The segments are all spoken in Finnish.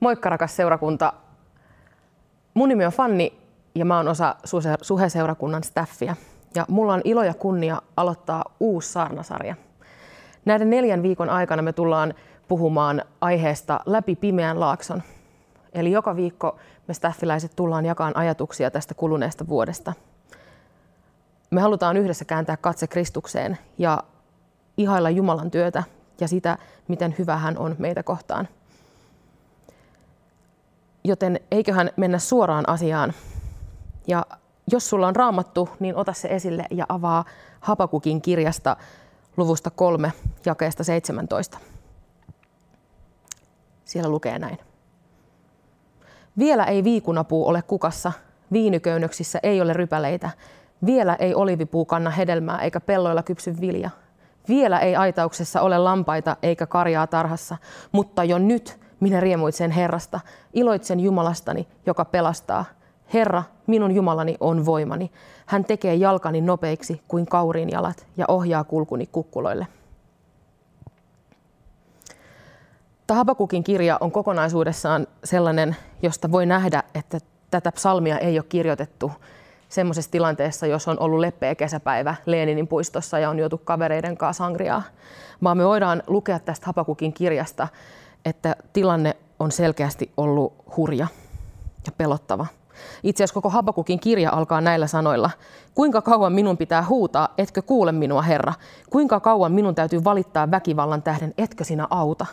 Moikka rakas seurakunta. Mun nimi on Fanni ja mä oon osa Suhe-seurakunnan staffia. Ja mulla on ilo ja kunnia aloittaa uusi saarnasarja. Näiden neljän viikon aikana me tullaan puhumaan aiheesta läpi pimeän laakson. Eli joka viikko me staffiläiset tullaan jakaan ajatuksia tästä kuluneesta vuodesta. Me halutaan yhdessä kääntää katse Kristukseen ja ihailla Jumalan työtä ja sitä, miten hyvä hän on meitä kohtaan. Joten eiköhän mennä suoraan asiaan. Ja jos sulla on raamattu, niin ota se esille ja avaa Hapakukin kirjasta luvusta 3, jakeesta 17. Siellä lukee näin. Vielä ei viikunapuu ole kukassa, viinyköynnöksissä ei ole rypäleitä, vielä ei olivipuu kanna hedelmää eikä pelloilla kypsy vilja. Vielä ei aitauksessa ole lampaita eikä karjaa tarhassa, mutta jo nyt minä riemuitsen Herrasta, iloitsen Jumalastani, joka pelastaa. Herra, minun Jumalani on voimani. Hän tekee jalkani nopeiksi kuin kauriin jalat ja ohjaa kulkuni kukkuloille. Habakukin kirja on kokonaisuudessaan sellainen, josta voi nähdä, että tätä psalmia ei ole kirjoitettu semmoisessa tilanteessa, jos on ollut leppeä kesäpäivä Leeninin puistossa ja on juotu kavereiden kanssa sangriaa, vaan me voidaan lukea tästä Hapakukin kirjasta, että tilanne on selkeästi ollut hurja ja pelottava. Itse asiassa koko Habakukin kirja alkaa näillä sanoilla. Kuinka kauan minun pitää huutaa, etkö kuule minua, Herra? Kuinka kauan minun täytyy valittaa väkivallan tähden, etkö sinä auta?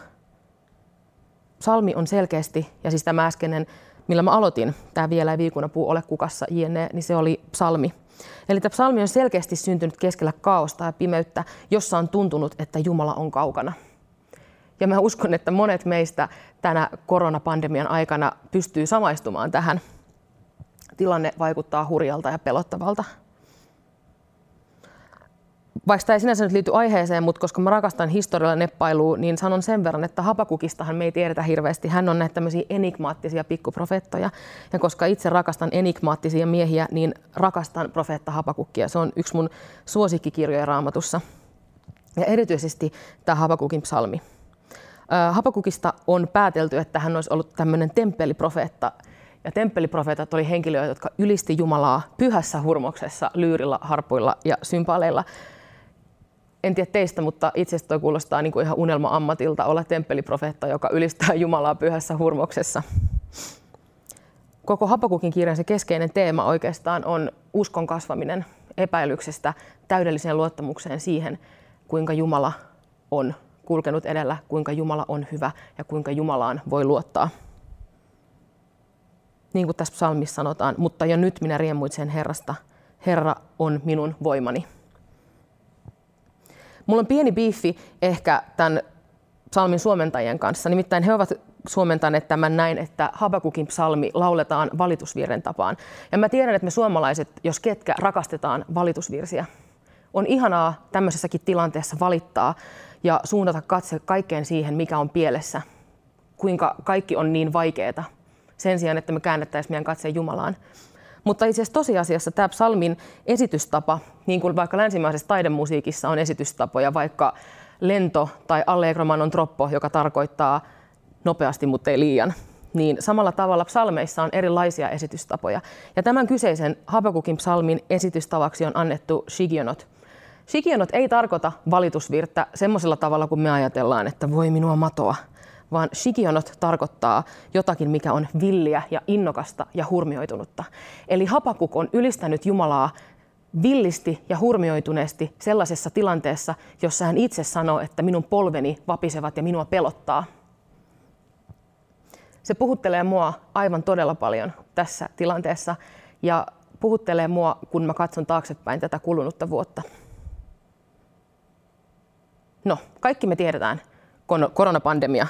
Salmi on selkeästi, ja siis tämä äskeinen millä mä aloitin, tämä vielä ei viikunapuu ole kukassa jne, niin se oli psalmi. Eli tämä psalmi on selkeästi syntynyt keskellä kaosta ja pimeyttä, jossa on tuntunut, että Jumala on kaukana. Ja mä uskon, että monet meistä tänä koronapandemian aikana pystyy samaistumaan tähän. Tilanne vaikuttaa hurjalta ja pelottavalta vaikka tämä ei sinänsä nyt liity aiheeseen, mutta koska mä rakastan historialla neppailua, niin sanon sen verran, että Hapakukistahan me ei tiedetä hirveästi. Hän on näitä tämmöisiä enigmaattisia pikkuprofeettoja. Ja koska itse rakastan enigmaattisia miehiä, niin rakastan profeetta Hapakukkia. Se on yksi mun suosikkikirjoja raamatussa. Ja erityisesti tämä Hapakukin psalmi. Hapakukista on päätelty, että hän olisi ollut tämmöinen temppeliprofeetta, ja temppeliprofeetat oli henkilöitä, jotka ylisti Jumalaa pyhässä hurmoksessa, lyyrillä, harpuilla ja sympaaleilla en tiedä teistä, mutta itse toi kuulostaa niin kuin ihan unelma-ammatilta olla temppeliprofeetta, joka ylistää Jumalaa pyhässä hurmoksessa. Koko Hapakukin kirjan se keskeinen teema oikeastaan on uskon kasvaminen epäilyksestä täydelliseen luottamukseen siihen, kuinka Jumala on kulkenut edellä, kuinka Jumala on hyvä ja kuinka Jumalaan voi luottaa. Niin kuin tässä psalmissa sanotaan, mutta jo nyt minä riemuitsen Herrasta. Herra on minun voimani. Mulla on pieni biifi ehkä tämän psalmin suomentajien kanssa. Nimittäin he ovat suomentaneet tämän näin, että Habakukin psalmi lauletaan valitusvirren tapaan. Ja mä tiedän, että me suomalaiset, jos ketkä, rakastetaan valitusvirsiä. On ihanaa tämmöisessäkin tilanteessa valittaa ja suunnata katse kaikkeen siihen, mikä on pielessä. Kuinka kaikki on niin vaikeaa. Sen sijaan, että me käännettäisiin meidän katseen Jumalaan. Mutta itse asiassa tosiasiassa tämä psalmin esitystapa, niin kuin vaikka länsimaisessa taidemusiikissa on esitystapoja, vaikka lento tai allegro on troppo, joka tarkoittaa nopeasti, mutta ei liian, niin samalla tavalla psalmeissa on erilaisia esitystapoja. Ja tämän kyseisen Habakukin psalmin esitystavaksi on annettu shigionot. Shigionot ei tarkoita valitusvirttä semmoisella tavalla, kun me ajatellaan, että voi minua matoa, vaan shikionot tarkoittaa jotakin, mikä on villiä ja innokasta ja hurmioitunutta. Eli Hapakuk on ylistänyt Jumalaa villisti ja hurmioituneesti sellaisessa tilanteessa, jossa hän itse sanoo, että minun polveni vapisevat ja minua pelottaa. Se puhuttelee mua aivan todella paljon tässä tilanteessa ja puhuttelee mua, kun mä katson taaksepäin tätä kulunutta vuotta. No, kaikki me tiedetään koronapandemia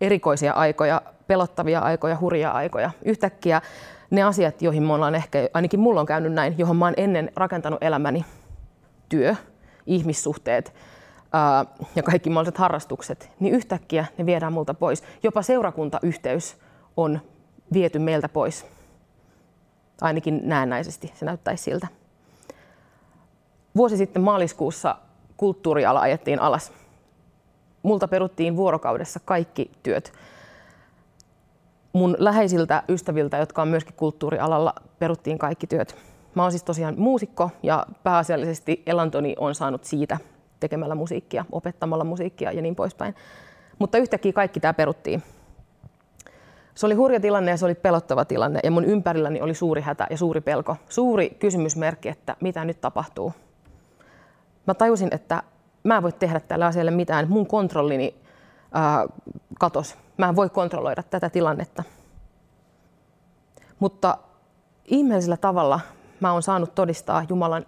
erikoisia aikoja, pelottavia aikoja, hurjia aikoja. Yhtäkkiä ne asiat, joihin me ollaan ehkä, ainakin mulla on käynyt näin, johon mä oon ennen rakentanut elämäni, työ, ihmissuhteet ää, ja kaikki mahdolliset harrastukset, niin yhtäkkiä ne viedään multa pois. Jopa seurakuntayhteys on viety meiltä pois. Ainakin näennäisesti se näyttäisi siltä. Vuosi sitten maaliskuussa kulttuuriala ajettiin alas multa peruttiin vuorokaudessa kaikki työt. mun läheisiltä ystäviltä, jotka on myöskin kulttuurialalla, peruttiin kaikki työt. Mä oon siis tosiaan muusikko ja pääasiallisesti elantoni on saanut siitä tekemällä musiikkia, opettamalla musiikkia ja niin poispäin. Mutta yhtäkkiä kaikki tämä peruttiin. Se oli hurja tilanne ja se oli pelottava tilanne ja mun ympärilläni oli suuri hätä ja suuri pelko. Suuri kysymysmerkki, että mitä nyt tapahtuu. Mä tajusin, että mä en voi tehdä tällä asialle mitään. Mun kontrollini ää, katos. Mä en voi kontrolloida tätä tilannetta. Mutta ihmeellisellä tavalla mä oon saanut todistaa Jumalan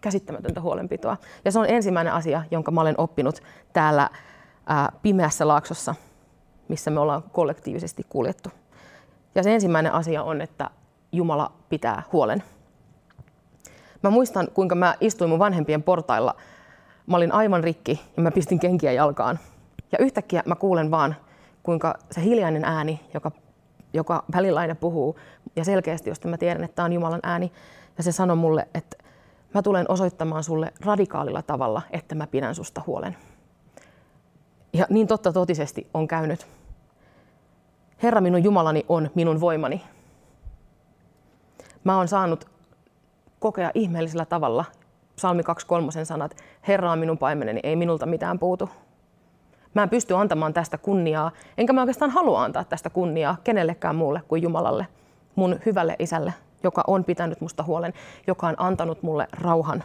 käsittämätöntä huolenpitoa. Ja se on ensimmäinen asia, jonka mä olen oppinut täällä ää, pimeässä laaksossa, missä me ollaan kollektiivisesti kuljettu. Ja se ensimmäinen asia on, että Jumala pitää huolen. Mä muistan, kuinka mä istuin mun vanhempien portailla. Mä olin aivan rikki ja mä pistin kenkiä jalkaan. Ja yhtäkkiä mä kuulen vaan, kuinka se hiljainen ääni, joka, joka välillä aina puhuu, ja selkeästi, josta mä tiedän, että tämä on Jumalan ääni, ja se sanoi mulle, että mä tulen osoittamaan sulle radikaalilla tavalla, että mä pidän susta huolen. Ja niin totta totisesti on käynyt. Herra minun Jumalani on minun voimani. Mä oon saanut kokea ihmeellisellä tavalla Psalmi 2.3 sanat, Herra on minun paimeneni, ei minulta mitään puutu. Mä en pysty antamaan tästä kunniaa, enkä mä oikeastaan halua antaa tästä kunniaa kenellekään muulle kuin Jumalalle, mun hyvälle isälle, joka on pitänyt musta huolen, joka on antanut mulle rauhan.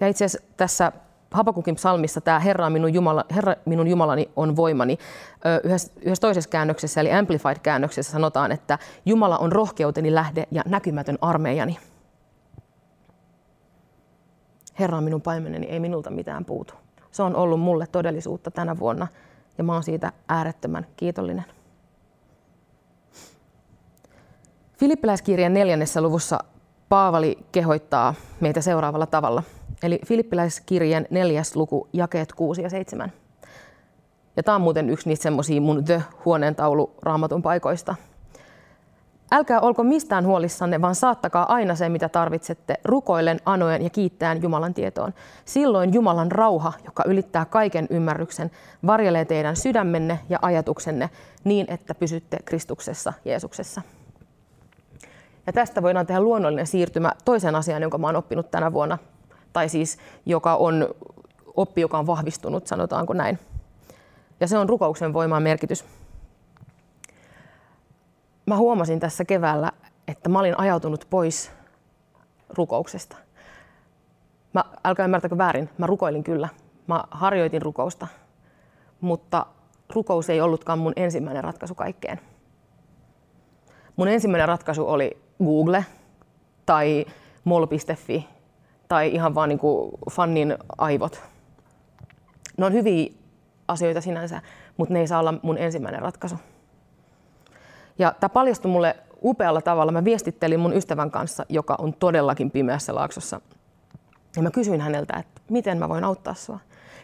Ja itse asiassa tässä Habakukin psalmissa tämä Herra minun, Jumala, Herra minun Jumalani on voimani. Yhdessä, yhdessä toisessa käännöksessä, eli Amplified-käännöksessä sanotaan, että Jumala on rohkeuteni lähde ja näkymätön armeijani. Herra on minun paimeneni, ei minulta mitään puutu. Se on ollut mulle todellisuutta tänä vuonna ja mä oon siitä äärettömän kiitollinen. Filippiläiskirjan neljännessä luvussa Paavali kehoittaa meitä seuraavalla tavalla. Eli Filippiläiskirjan neljäs luku, jakeet 6 ja 7. Ja tämä on muuten yksi niistä semmoisia mun The-huoneentaulu raamatun paikoista – Älkää olko mistään huolissanne, vaan saattakaa aina se, mitä tarvitsette, rukoillen, anoen ja kiittäen Jumalan tietoon. Silloin Jumalan rauha, joka ylittää kaiken ymmärryksen, varjelee teidän sydämenne ja ajatuksenne niin, että pysytte Kristuksessa, Jeesuksessa. Ja tästä voidaan tehdä luonnollinen siirtymä toiseen asiaan, jonka oon oppinut tänä vuonna, tai siis joka on oppi, joka on vahvistunut, sanotaanko näin. Ja se on rukouksen voimaan merkitys mä huomasin tässä keväällä, että mä olin ajautunut pois rukouksesta. Mä, älkää ymmärtäkö väärin, mä rukoilin kyllä. Mä harjoitin rukousta, mutta rukous ei ollutkaan mun ensimmäinen ratkaisu kaikkeen. Mun ensimmäinen ratkaisu oli Google tai mol.fi tai ihan vaan niin kuin fannin aivot. Ne on hyviä asioita sinänsä, mutta ne ei saa olla mun ensimmäinen ratkaisu. Ja tämä paljastui mulle upealla tavalla. Mä viestittelin mun ystävän kanssa, joka on todellakin pimeässä laaksossa. Ja mä kysyin häneltä, että miten mä voin auttaa sua.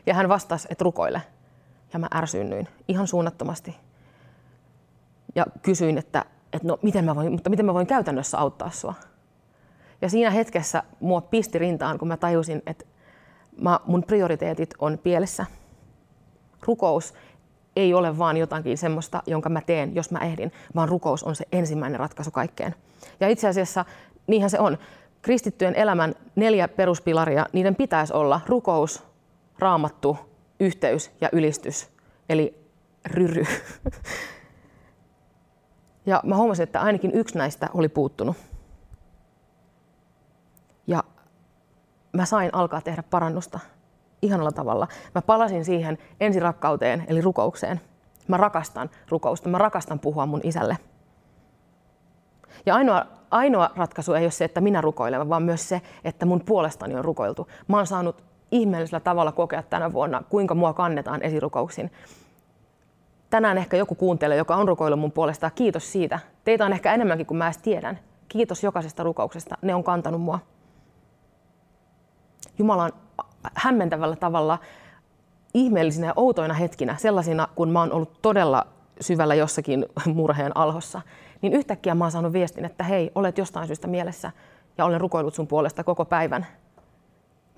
Ja hän vastasi, että rukoile. Ja mä ärsynnyin ihan suunnattomasti. Ja kysyin, että, että no, miten mä voin, mutta miten mä voin käytännössä auttaa sua. Ja siinä hetkessä mua pisti rintaan, kun mä tajusin, että mä, mun prioriteetit on pielessä. Rukous ei ole vaan jotakin semmoista, jonka mä teen, jos mä ehdin, vaan rukous on se ensimmäinen ratkaisu kaikkeen. Ja itse asiassa niinhän se on. Kristittyjen elämän neljä peruspilaria, niiden pitäisi olla rukous, raamattu, yhteys ja ylistys, eli ryry. Ja mä huomasin, että ainakin yksi näistä oli puuttunut. Ja mä sain alkaa tehdä parannusta ihanalla tavalla. Mä palasin siihen ensirakkauteen, eli rukoukseen. Mä rakastan rukousta, mä rakastan puhua mun isälle. Ja ainoa, ainoa ratkaisu ei ole se, että minä rukoilen, vaan myös se, että mun puolestani on rukoiltu. Mä oon saanut ihmeellisellä tavalla kokea tänä vuonna, kuinka mua kannetaan esirukouksin. Tänään ehkä joku kuuntelee, joka on rukoillut mun puolesta. Kiitos siitä. Teitä on ehkä enemmänkin kuin mä edes tiedän. Kiitos jokaisesta rukouksesta. Ne on kantanut mua. Jumala on hämmentävällä tavalla ihmeellisinä ja outoina hetkinä, sellaisina kun mä oon ollut todella syvällä jossakin murheen alhossa, niin yhtäkkiä mä oon saanut viestin, että hei, olet jostain syystä mielessä ja olen rukoillut sun puolesta koko päivän.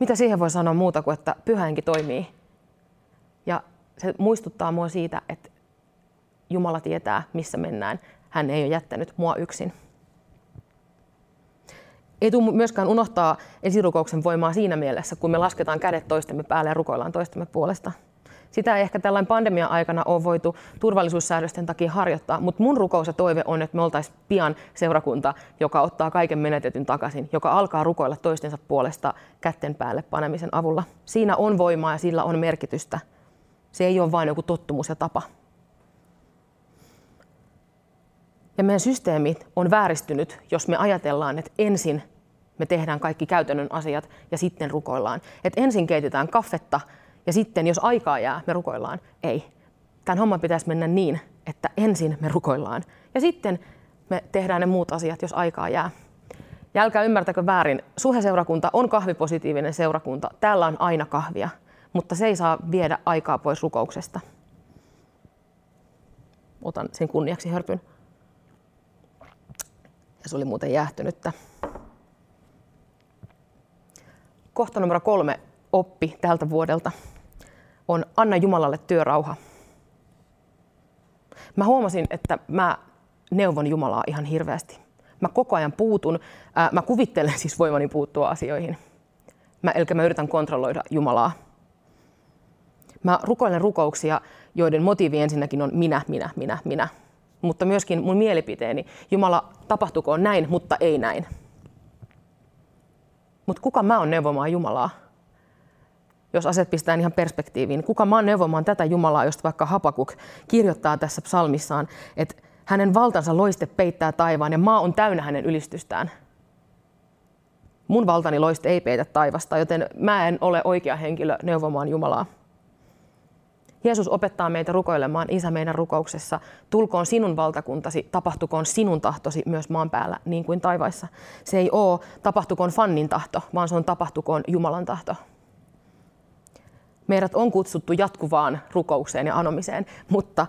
Mitä siihen voi sanoa muuta kuin, että pyhähenki toimii. Ja se muistuttaa mua siitä, että Jumala tietää, missä mennään. Hän ei ole jättänyt mua yksin. Ei tule myöskään unohtaa esirukouksen voimaa siinä mielessä, kun me lasketaan kädet toistemme päälle ja rukoillaan toistemme puolesta. Sitä ei ehkä tällainen pandemia-aikana ole voitu turvallisuussäädösten takia harjoittaa, mutta mun rukous ja toive on, että me oltaisiin pian seurakunta, joka ottaa kaiken menetetyn takaisin, joka alkaa rukoilla toistensa puolesta kätten päälle panemisen avulla. Siinä on voimaa ja sillä on merkitystä. Se ei ole vain joku tottumus ja tapa. Ja meidän systeemit on vääristynyt, jos me ajatellaan, että ensin me tehdään kaikki käytännön asiat ja sitten rukoillaan. Että ensin keitetään kaffetta ja sitten, jos aikaa jää, me rukoillaan. Ei. Tämän homman pitäisi mennä niin, että ensin me rukoillaan ja sitten me tehdään ne muut asiat, jos aikaa jää. Ja älkää ymmärtäkö väärin, suheseurakunta on kahvipositiivinen seurakunta. Täällä on aina kahvia, mutta se ei saa viedä aikaa pois rukouksesta. Otan sen kunniaksi hörpyn. Ja se oli muuten jäähtynyttä. Kohta numero kolme oppi tältä vuodelta on Anna Jumalalle työrauha. Mä huomasin, että mä neuvon Jumalaa ihan hirveästi. Mä koko ajan puutun, ää, mä kuvittelen siis voimani puuttua asioihin. Mä, eli mä yritän kontrolloida Jumalaa. Mä rukoilen rukouksia, joiden motiivi ensinnäkin on minä, minä, minä, minä. Mutta myöskin mun mielipiteeni, Jumala, tapahtukoon näin, mutta ei näin. Mutta kuka mä oon neuvomaan Jumalaa? Jos aset pistää ihan perspektiiviin, kuka mä oon neuvomaan tätä Jumalaa, josta vaikka Hapakuk kirjoittaa tässä psalmissaan, että hänen valtansa loiste peittää taivaan ja maa on täynnä hänen ylistystään. Mun valtani loiste ei peitä taivasta, joten mä en ole oikea henkilö neuvomaan Jumalaa. Jeesus opettaa meitä rukoilemaan Isä meidän rukouksessa. Tulkoon sinun valtakuntasi, tapahtukoon sinun tahtosi myös maan päällä niin kuin taivaissa. Se ei ole tapahtukoon fannin tahto, vaan se on tapahtukoon Jumalan tahto. Meidät on kutsuttu jatkuvaan rukoukseen ja anomiseen, mutta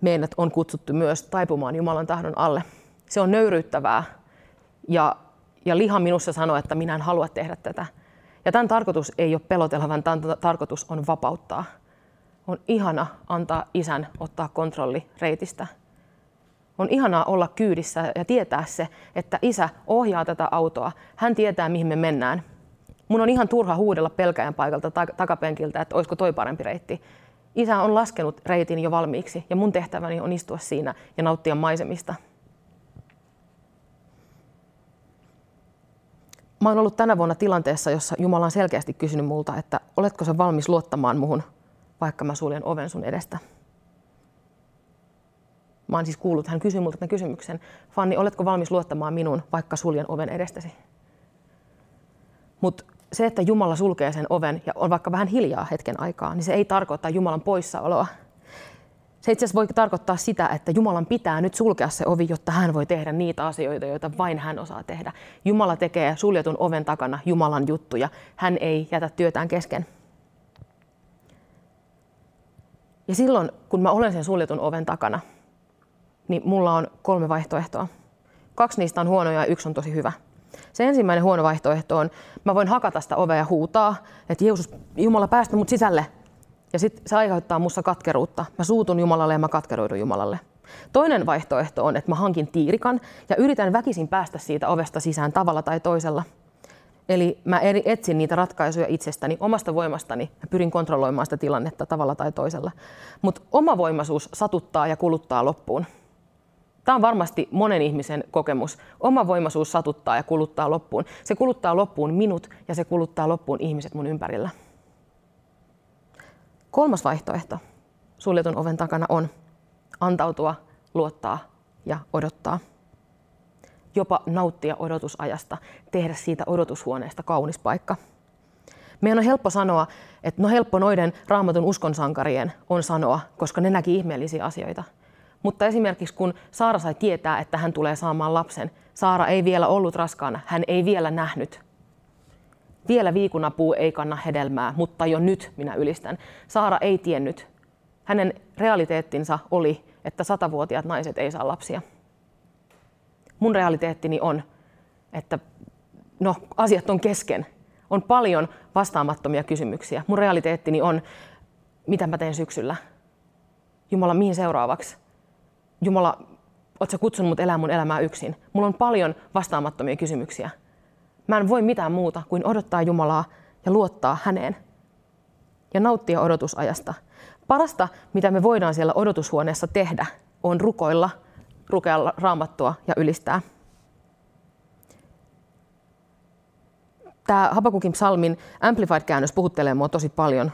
meidät on kutsuttu myös taipumaan Jumalan tahdon alle. Se on nöyryyttävää ja, ja liha minussa sanoo, että minä en halua tehdä tätä. Ja tämän tarkoitus ei ole pelotella, vaan tämän tarkoitus on vapauttaa on ihana antaa isän ottaa kontrolli reitistä. On ihanaa olla kyydissä ja tietää se, että isä ohjaa tätä autoa. Hän tietää, mihin me mennään. Mun on ihan turha huudella pelkäjän paikalta takapenkiltä, että olisiko toi parempi reitti. Isä on laskenut reitin jo valmiiksi ja mun tehtäväni on istua siinä ja nauttia maisemista. Mä oon ollut tänä vuonna tilanteessa, jossa Jumala on selkeästi kysynyt multa, että oletko sä valmis luottamaan muhun vaikka mä suljen oven sun edestä. Mä oon siis kuullut, hän kysyi multa tämän kysymyksen. Fanni, oletko valmis luottamaan minuun, vaikka suljen oven edestäsi? Mutta se, että Jumala sulkee sen oven ja on vaikka vähän hiljaa hetken aikaa, niin se ei tarkoita Jumalan poissaoloa. Se itse asiassa voi tarkoittaa sitä, että Jumalan pitää nyt sulkea se ovi, jotta hän voi tehdä niitä asioita, joita vain hän osaa tehdä. Jumala tekee suljetun oven takana Jumalan juttuja. Hän ei jätä työtään kesken. Ja silloin, kun mä olen sen suljetun oven takana, niin mulla on kolme vaihtoehtoa. Kaksi niistä on huonoja ja yksi on tosi hyvä. Se ensimmäinen huono vaihtoehto on, mä voin hakata sitä ovea ja huutaa, että Jeesus, Jumala päästä mut sisälle. Ja sitten se aiheuttaa mussa katkeruutta. Mä suutun Jumalalle ja mä katkeroidun Jumalalle. Toinen vaihtoehto on, että mä hankin tiirikan ja yritän väkisin päästä siitä ovesta sisään tavalla tai toisella – Eli mä etsin niitä ratkaisuja itsestäni, omasta voimastani ja pyrin kontrolloimaan sitä tilannetta tavalla tai toisella. Mutta oma voimaisuus satuttaa ja kuluttaa loppuun. Tämä on varmasti monen ihmisen kokemus. Oma voimaisuus satuttaa ja kuluttaa loppuun. Se kuluttaa loppuun minut ja se kuluttaa loppuun ihmiset mun ympärillä. Kolmas vaihtoehto suljetun oven takana on antautua, luottaa ja odottaa jopa nauttia odotusajasta, tehdä siitä odotushuoneesta kaunis paikka. Meidän on helppo sanoa, että no helppo noiden raamatun uskonsankarien on sanoa, koska ne näki ihmeellisiä asioita. Mutta esimerkiksi kun Saara sai tietää, että hän tulee saamaan lapsen, Saara ei vielä ollut raskaana, hän ei vielä nähnyt. Vielä viikunapuu ei kanna hedelmää, mutta jo nyt minä ylistän. Saara ei tiennyt. Hänen realiteettinsa oli, että satavuotiaat naiset ei saa lapsia mun realiteettini on, että no, asiat on kesken. On paljon vastaamattomia kysymyksiä. Mun realiteettini on, mitä mä teen syksyllä. Jumala, mihin seuraavaksi? Jumala, oot sä kutsunut mut elämään mun elämää yksin? Mulla on paljon vastaamattomia kysymyksiä. Mä en voi mitään muuta kuin odottaa Jumalaa ja luottaa häneen ja nauttia odotusajasta. Parasta, mitä me voidaan siellä odotushuoneessa tehdä, on rukoilla, rukealla raamattua ja ylistää. Tämä Habakukin psalmin Amplified-käännös puhuttelee mua tosi paljon,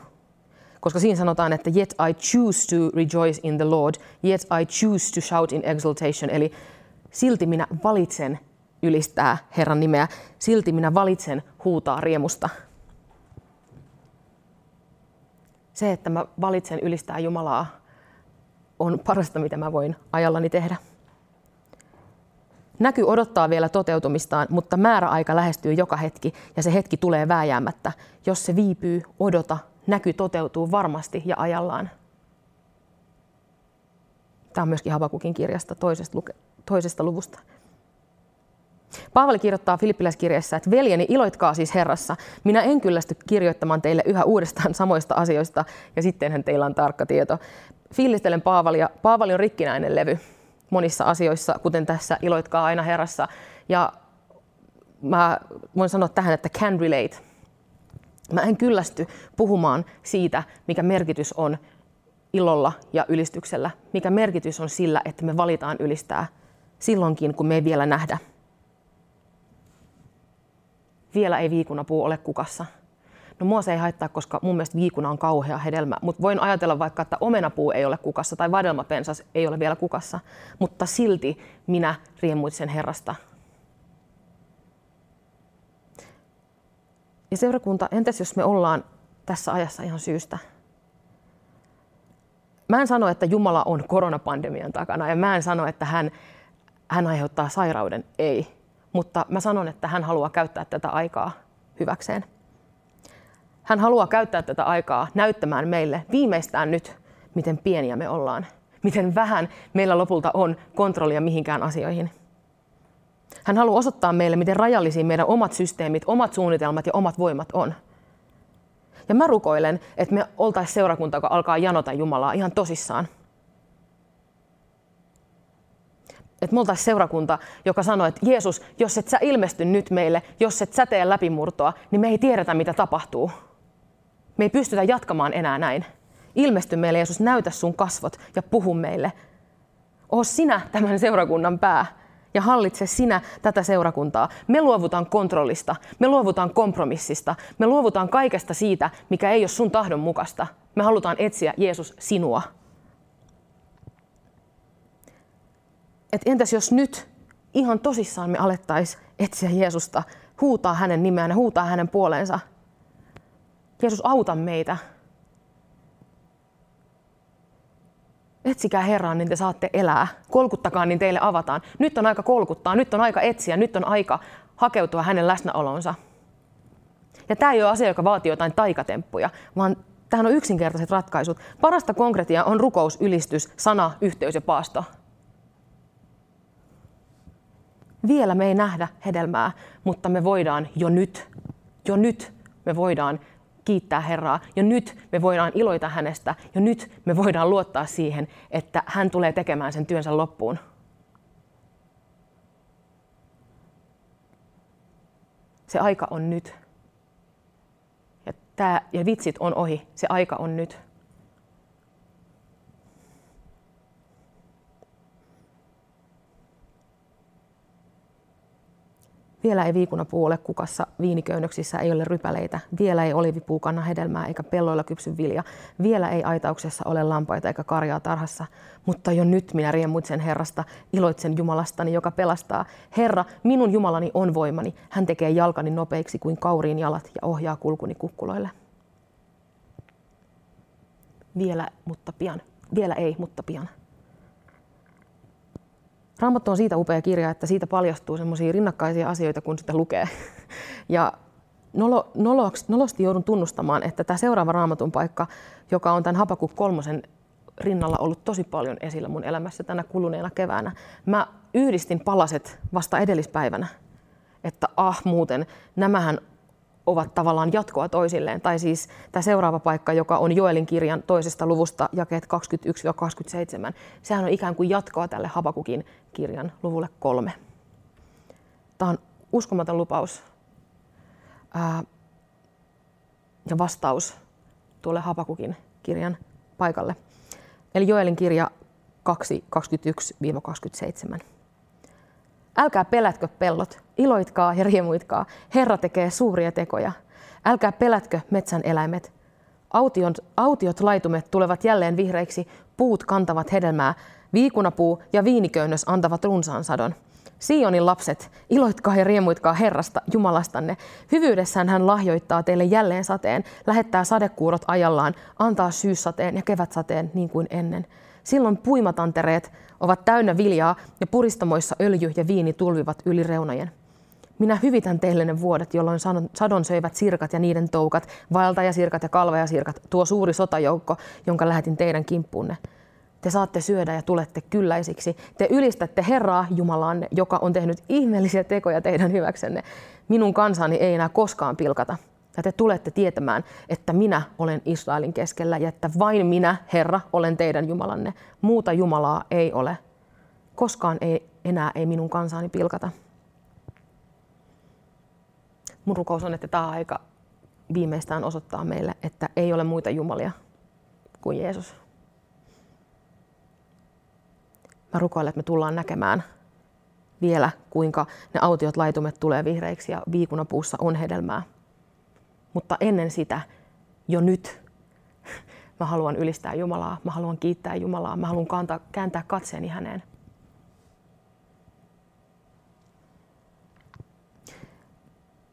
koska siinä sanotaan, että yet I choose to rejoice in the Lord, yet I choose to shout in exultation, eli silti minä valitsen ylistää Herran nimeä, silti minä valitsen huutaa riemusta. Se, että mä valitsen ylistää Jumalaa, on parasta, mitä mä voin ajallani tehdä. Näky odottaa vielä toteutumistaan, mutta määräaika lähestyy joka hetki ja se hetki tulee vääjäämättä. Jos se viipyy, odota, näky toteutuu varmasti ja ajallaan. Tämä on myöskin Havakukin kirjasta toisesta, luke- toisesta luvusta. Paavali kirjoittaa Filippiläiskirjassa, että veljeni, iloitkaa siis Herrassa. Minä en kyllästy kirjoittamaan teille yhä uudestaan samoista asioista, ja sittenhän teillä on tarkka tieto. Fiilistelen Paavalia. Paavali on rikkinäinen levy monissa asioissa, kuten tässä iloitkaa aina Herrassa. Ja mä voin sanoa tähän, että can relate. Mä en kyllästy puhumaan siitä, mikä merkitys on ilolla ja ylistyksellä. Mikä merkitys on sillä, että me valitaan ylistää silloinkin, kun me ei vielä nähdä vielä ei viikunapuu ole kukassa. No mua se ei haittaa, koska mun mielestä viikuna on kauhea hedelmä, mutta voin ajatella vaikka, että omenapuu ei ole kukassa tai vadelmapensas ei ole vielä kukassa, mutta silti minä riemuitsen Herrasta. Ja seurakunta, entäs jos me ollaan tässä ajassa ihan syystä? Mä en sano, että Jumala on koronapandemian takana ja mä en sano, että hän, hän aiheuttaa sairauden. Ei mutta mä sanon, että hän haluaa käyttää tätä aikaa hyväkseen. Hän haluaa käyttää tätä aikaa näyttämään meille viimeistään nyt, miten pieniä me ollaan, miten vähän meillä lopulta on kontrollia mihinkään asioihin. Hän haluaa osoittaa meille, miten rajallisia meidän omat systeemit, omat suunnitelmat ja omat voimat on. Ja mä rukoilen, että me oltaisiin seurakunta, joka alkaa janota Jumalaa ihan tosissaan – että me oltaisiin seurakunta, joka sanoo, että Jeesus, jos et sä ilmesty nyt meille, jos et sä tee läpimurtoa, niin me ei tiedetä, mitä tapahtuu. Me ei pystytä jatkamaan enää näin. Ilmesty meille, Jeesus, näytä sun kasvot ja puhu meille. Oo sinä tämän seurakunnan pää ja hallitse sinä tätä seurakuntaa. Me luovutaan kontrollista, me luovutaan kompromissista, me luovutaan kaikesta siitä, mikä ei ole sun tahdon mukaista. Me halutaan etsiä Jeesus sinua. että entäs jos nyt ihan tosissaan me alettaisiin etsiä Jeesusta, huutaa hänen nimeään, huutaa hänen puoleensa. Jeesus, auta meitä. Etsikää Herraa, niin te saatte elää. Kolkuttakaa, niin teille avataan. Nyt on aika kolkuttaa, nyt on aika etsiä, nyt on aika hakeutua hänen läsnäolonsa. Ja tämä ei ole asia, joka vaatii jotain taikatemppuja, vaan tähän on yksinkertaiset ratkaisut. Parasta konkretia on rukous, ylistys, sana, yhteys ja paasto. Vielä me ei nähdä hedelmää, mutta me voidaan jo nyt, jo nyt me voidaan kiittää Herraa. Jo nyt me voidaan iloita hänestä. Jo nyt me voidaan luottaa siihen, että hän tulee tekemään sen työnsä loppuun. Se aika on nyt. Ja, tää, ja vitsit on ohi. Se aika on nyt. Vielä ei viikunapuu ole kukassa, viiniköynnöksissä ei ole rypäleitä, vielä ei olivipuu kanna hedelmää eikä pelloilla kypsy vilja, vielä ei aitauksessa ole lampaita eikä karjaa tarhassa, mutta jo nyt minä riemuitsen Herrasta, iloitsen Jumalastani, joka pelastaa. Herra, minun Jumalani on voimani, hän tekee jalkani nopeiksi kuin kauriin jalat ja ohjaa kulkuni kukkuloille. Vielä, mutta pian. Vielä ei, mutta pian. Raamattu on siitä upea kirja, että siitä paljastuu semmoisia rinnakkaisia asioita, kun sitä lukee. Ja nolo, nolosti joudun tunnustamaan, että tämä seuraava raamatun paikka, joka on tämän Hapakuk kolmosen rinnalla ollut tosi paljon esillä mun elämässä tänä kuluneena keväänä. Mä yhdistin palaset vasta edellispäivänä, että ah muuten, nämähän ovat tavallaan jatkoa toisilleen. Tai siis tämä seuraava paikka, joka on Joelin kirjan toisesta luvusta, jakeet 21-27, sehän on ikään kuin jatkoa tälle Habakukin kirjan luvulle kolme. Tämä on uskomaton lupaus ää, ja vastaus tuolle Habakukin kirjan paikalle. Eli Joelin kirja 2, 21-27. Älkää pelätkö pellot, iloitkaa ja riemuitkaa. Herra tekee suuria tekoja. Älkää pelätkö metsän eläimet. Autiot, autiot laitumet tulevat jälleen vihreiksi, puut kantavat hedelmää, viikunapuu ja viiniköynnös antavat runsaan sadon. Sionin lapset, iloitkaa ja riemuitkaa Herrasta, Jumalastanne. Hyvyydessään hän lahjoittaa teille jälleen sateen, lähettää sadekuurot ajallaan, antaa syyssateen ja kevätsateen niin kuin ennen. Silloin puimatantereet ovat täynnä viljaa ja puristamoissa öljy ja viini tulvivat yli reunojen. Minä hyvitän teille ne vuodet, jolloin sadon söivät sirkat ja niiden toukat, vaeltajasirkat ja kalvajasirkat, tuo suuri sotajoukko, jonka lähetin teidän kimppuunne. Te saatte syödä ja tulette kylläisiksi. Te ylistätte Herraa Jumalaanne, joka on tehnyt ihmeellisiä tekoja teidän hyväksenne. Minun kansani ei enää koskaan pilkata. Ja te tulette tietämään, että minä olen Israelin keskellä ja että vain minä, Herra, olen teidän Jumalanne. Muuta Jumalaa ei ole. Koskaan ei enää ei minun kansaani pilkata. Mun rukous on, että tämä aika viimeistään osoittaa meille, että ei ole muita jumalia kuin Jeesus. Mä rukoilen, että me tullaan näkemään vielä, kuinka ne autiot laitumet tulee vihreiksi ja viikunapuussa on hedelmää. Mutta ennen sitä, jo nyt, mä haluan ylistää Jumalaa, mä haluan kiittää Jumalaa, mä haluan kantaa, kääntää katseeni häneen.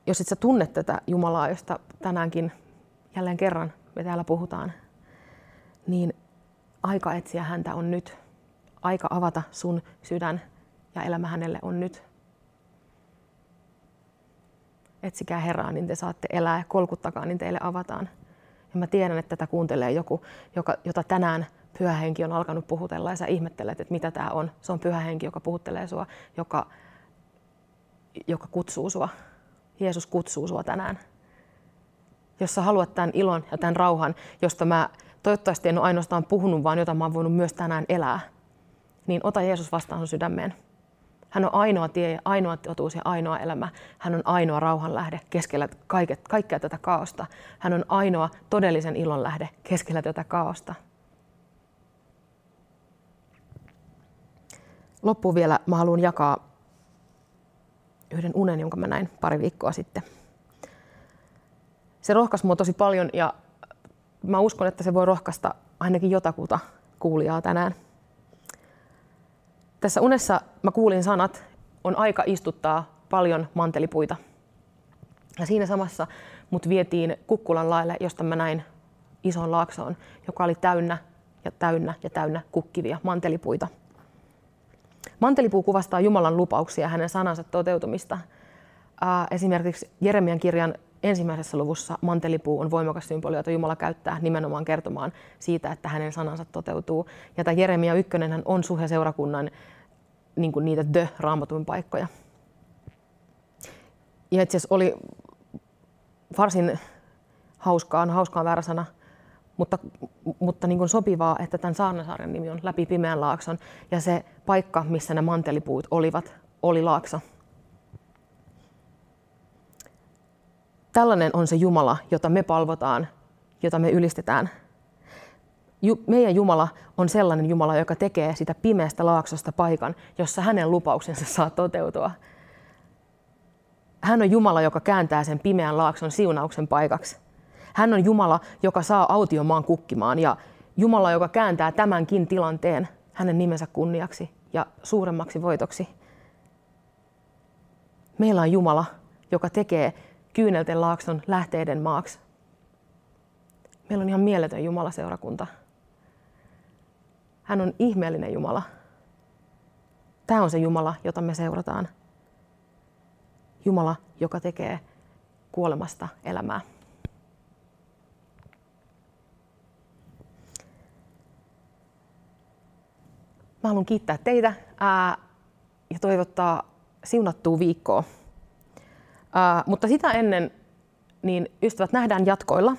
Jos et sä tunne tätä Jumalaa, josta tänäänkin jälleen kerran me täällä puhutaan, niin aika etsiä häntä on nyt. Aika avata sun sydän ja elämä hänelle on nyt etsikää Herraa, niin te saatte elää ja kolkuttakaa, niin teille avataan. Ja mä tiedän, että tätä kuuntelee joku, joka, jota tänään pyhä henki on alkanut puhutella ja sä ihmettelet, että mitä tämä on. Se on pyhä henki, joka puhuttelee sua, joka, joka kutsuu sua. Jeesus kutsuu sua tänään. Jos sä haluat tämän ilon ja tämän rauhan, josta mä toivottavasti en ole ainoastaan puhunut, vaan jota mä oon voinut myös tänään elää, niin ota Jeesus vastaan sun sydämeen. Hän on ainoa tie, ainoa totuus ja ainoa elämä. Hän on ainoa rauhan lähde keskellä kaiket, kaikkea tätä kaaosta. Hän on ainoa todellisen ilon lähde keskellä tätä kaaosta. Loppuun vielä mä haluan jakaa yhden unen, jonka mä näin pari viikkoa sitten. Se rohkaisi mua tosi paljon ja mä uskon, että se voi rohkaista ainakin jotakuta kuulijaa tänään. Tässä unessa mä kuulin sanat, on aika istuttaa paljon mantelipuita. Ja siinä samassa mut vietiin Kukkulan laille, josta mä näin ison laaksoon, joka oli täynnä ja täynnä ja täynnä kukkivia mantelipuita. Mantelipuu kuvastaa Jumalan lupauksia ja hänen sanansa toteutumista. Esimerkiksi Jeremian kirjan ensimmäisessä luvussa mantelipuu on voimakas symboli, jota Jumala käyttää nimenomaan kertomaan siitä, että hänen sanansa toteutuu. Ja tämä Jeremia 1 on suhe-seurakunnan niin kuin niitä the-raamatun paikkoja. Ja itse asiassa oli varsin hauskaa, no hauskaa väärä sana, mutta, mutta niin kuin sopivaa, että tämän Saarnasaaren nimi on Läpi pimeän laakson. Ja se paikka, missä ne mantelipuut olivat, oli laakso. Tällainen on se Jumala, jota me palvotaan, jota me ylistetään. Meidän Jumala on sellainen Jumala, joka tekee sitä pimeästä laaksosta paikan, jossa hänen lupauksensa saa toteutua. Hän on Jumala, joka kääntää sen pimeän laakson siunauksen paikaksi. Hän on Jumala, joka saa autiomaan kukkimaan ja Jumala, joka kääntää tämänkin tilanteen hänen nimensä kunniaksi ja suuremmaksi voitoksi. Meillä on Jumala, joka tekee Kyynelten laakson lähteiden maaksi. Meillä on ihan mieletön Jumalaseurakunta. Hän on ihmeellinen Jumala. Tämä on se Jumala, jota me seurataan. Jumala, joka tekee kuolemasta elämää. Mä haluan kiittää teitä ää, ja toivottaa siunattua viikkoa. Ää, mutta sitä ennen niin ystävät nähdään jatkoilla.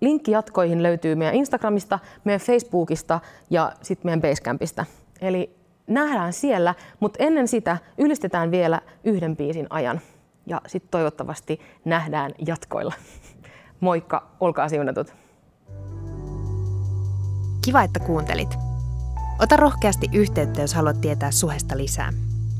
Linkki jatkoihin löytyy meidän Instagramista, meidän Facebookista ja sitten meidän Basecampista. Eli nähdään siellä, mutta ennen sitä ylistetään vielä yhden biisin ajan. Ja sitten toivottavasti nähdään jatkoilla. Moikka, olkaa siunatut. Kiva, että kuuntelit. Ota rohkeasti yhteyttä, jos haluat tietää suhesta lisää.